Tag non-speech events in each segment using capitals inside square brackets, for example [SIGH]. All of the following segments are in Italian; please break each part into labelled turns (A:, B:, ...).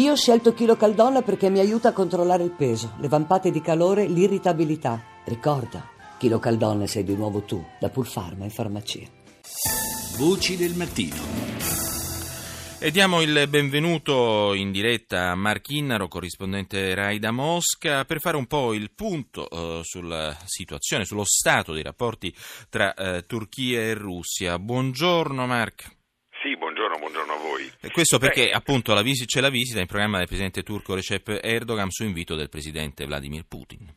A: Io ho scelto Chilo Caldonna perché mi aiuta a controllare il peso, le vampate di calore, l'irritabilità. Ricorda, Chilo Caldonna sei di nuovo tu, da Pulfarma in farmacia.
B: Voci del mattino.
C: E diamo il benvenuto in diretta a Mark Innaro, corrispondente RAI da Mosca, per fare un po' il punto eh, sulla situazione, sullo stato dei rapporti tra eh, Turchia e Russia. Buongiorno Mark.
D: Buongiorno, a voi.
C: E questo perché Beh, appunto la vis- c'è la visita in programma del presidente turco Recep Erdogan su invito del presidente Vladimir Putin.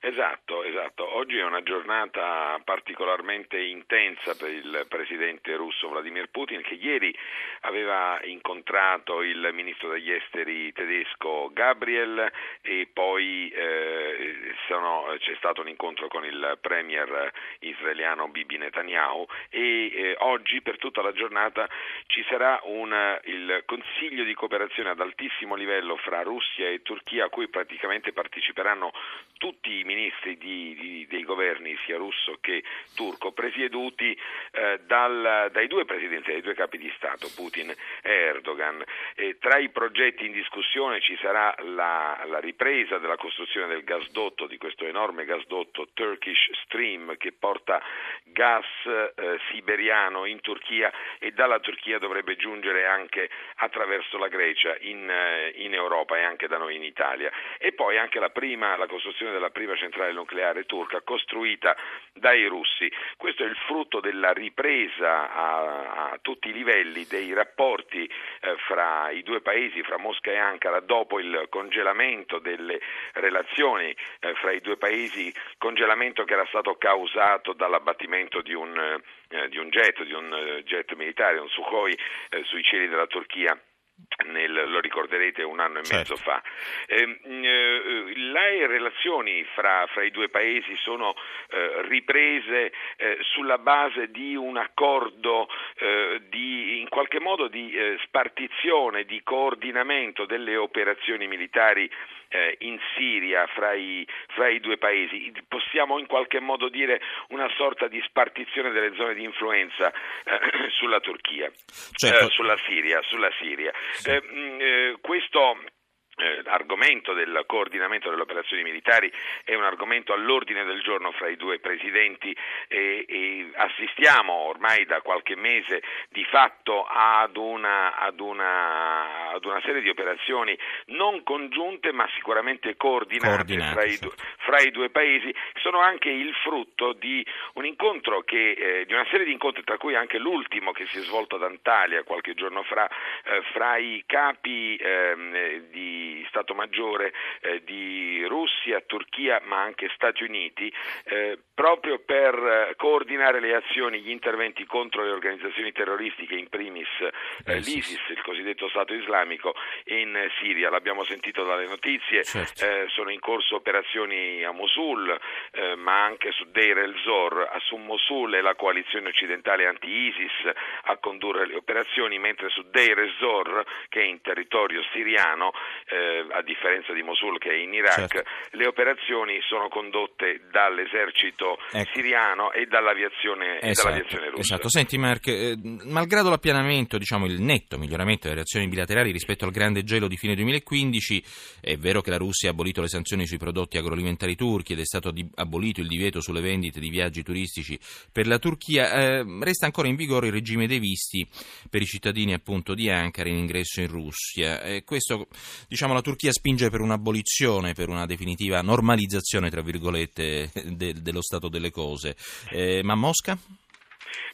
D: Esatto, esatto. Oggi è una giornata particolarmente intensa per il presidente russo Vladimir Putin che ieri aveva incontrato il ministro degli esteri tedesco Gabriel e poi eh, sono, c'è stato un incontro con il premier israeliano Bibi Netanyahu e eh, oggi per tutta la giornata ci sarà un, il Consiglio di cooperazione ad altissimo livello fra Russia e Turchia a cui praticamente parteciperanno tutti i ministri di, di, dei governi sia russo che turco presieduti eh, dal, dai due presidenti, dai due capi di Stato, Putin e Erdogan. E tra i progetti in discussione ci sarà la, la ripresa della costruzione del gasdotto, di questo enorme gasdotto Turkish Stream che porta gas eh, siberiano in Turchia e dalla Turchia dovrebbe giungere anche attraverso la Grecia in, eh, in Europa e anche da noi in Italia. E poi anche la, prima, la costruzione della prima centrale nucleare turca costruita dai russi. Questo è il frutto della ripresa a, a tutti i livelli dei rapporti eh, fra i due paesi, fra Mosca e Ankara, dopo il congelamento delle relazioni eh, fra i due paesi, congelamento che era stato causato dall'abbattimento di un, eh, di un jet, di un eh, jet militare, un Sukhoi, eh, sui cieli della Turchia nel, lo ricorderete un anno e certo. mezzo fa. Eh, eh, le relazioni fra, fra, i due paesi sono eh, riprese eh, sulla base di un accordo eh, di, in qualche modo di eh, spartizione, di coordinamento delle operazioni militari in Siria fra i, fra i, due paesi. Possiamo in qualche modo dire una sorta di spartizione delle zone di influenza [COUGHS] sulla Turchia, certo. sulla Siria. Sulla Siria. Sì. Eh, mm, eh, questo eh, argomento del coordinamento delle operazioni militari è un argomento all'ordine del giorno fra i due presidenti e, e assistiamo ormai da qualche mese di fatto ad una, ad, una, ad una, serie di operazioni non congiunte ma sicuramente coordinate, coordinate fra, i, certo. fra, i, due paesi sono anche il frutto di un incontro che, eh, di una serie di incontri tra cui anche l'ultimo che si è svolto ad Antalya qualche giorno fa eh, fra i capi ehm, di Stato Maggiore eh, di Russia, Turchia ma anche Stati Uniti eh, proprio per eh, coordinare le azioni, gli interventi contro le organizzazioni terroristiche, in primis eh, l'ISIS, il cosiddetto Stato islamico, in Siria. L'abbiamo sentito dalle notizie, certo. Eh, sono in corso operazioni a Mosul eh, ma anche su Deir el-Zor, su Mosul è la coalizione occidentale anti-ISIS a condurre le operazioni, mentre su Deir el-Zor, che è in territorio siriano, eh, a differenza di Mosul che è in Iraq, certo. le operazioni sono condotte dall'esercito ecco. siriano e dall'aviazione, esatto, dall'aviazione russa.
C: Esatto, senti Mark, eh, malgrado l'appianamento, diciamo il netto miglioramento delle relazioni bilaterali rispetto al grande gelo di fine 2015, è vero che la Russia ha abolito le sanzioni sui prodotti agroalimentari turchi ed è stato di- abolito il divieto sulle vendite di viaggi turistici per la Turchia, eh, resta ancora in vigore il regime dei visti per i cittadini appunto di Ankara in ingresso in Russia. Eh, questo, diciamo, la Turchia spinge per un'abolizione, per una definitiva normalizzazione, tra virgolette, de- dello stato delle cose. Eh, ma Mosca?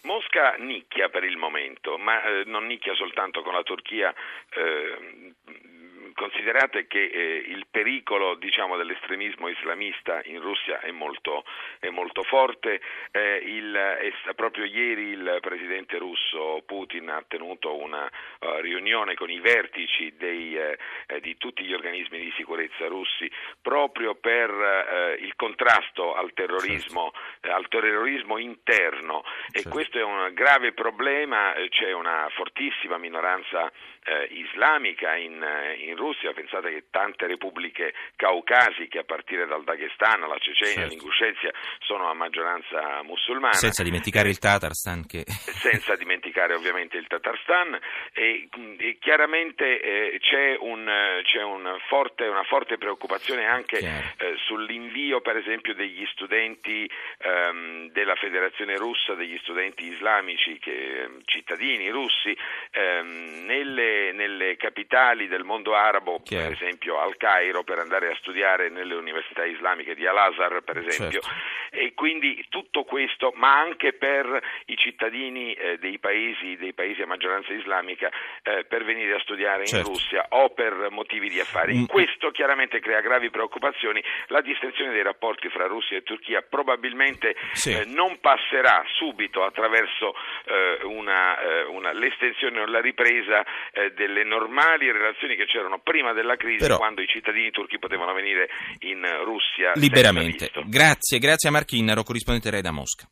D: Mosca nicchia per il momento, ma eh, non nicchia soltanto con la Turchia. Eh, considerate che eh, il pericolo diciamo, dell'estremismo islamista in Russia è molto, è molto forte, eh, il, è, proprio ieri il presidente russo Putin ha tenuto una uh, riunione con i vertici dei, eh, di tutti gli organismi di sicurezza russi proprio per eh, il contrasto al terrorismo, certo. Al terrorismo interno certo. e questo è un grave problema, c'è una fortissima minoranza islamica in, in Russia, pensate che tante repubbliche caucasiche, a partire dal Dagestan, la Cecenia,
C: Certo.
D: l'Inguscezia, sono a maggioranza musulmana.
C: Senza dimenticare il Tatarstan che...
D: senza dimenticare ovviamente il Tatarstan e, e chiaramente eh, c'è, un, eh, c'è un forte- una forte preoccupazione anche eh, sull'invio per esempio degli studenti ehm, della Federazione Russa, degli studenti islamici, che, cittadini russi, ehm, nelle, nelle capitali del mondo arabo,
C: Chiaro.
D: per esempio al Cairo, per andare a studiare nelle università islamiche di Al-Azhar, per esempio,
C: Certo.
D: E quindi tutto questo, ma anche per i cittadini eh, dei, paesi, dei paesi a maggioranza islamica, eh, per venire a studiare
C: Certo.
D: in Russia o per motivi di affari.
C: Mm.
D: Questo chiaramente crea gravi preoccupazioni. La distensione dei rapporti fra Russia e Turchia probabilmente
C: Sì.
D: eh, non passerà subito attraverso eh, una, eh, una- l'estensione o la ripresa eh, delle normali relazioni che c'erano prima della crisi,
C: Però-
D: quando i cittadini turchi potevano venire in Russia
C: Liberamente. Grazie, grazie a Marchinnaro, corrispondente Rai da Mosca.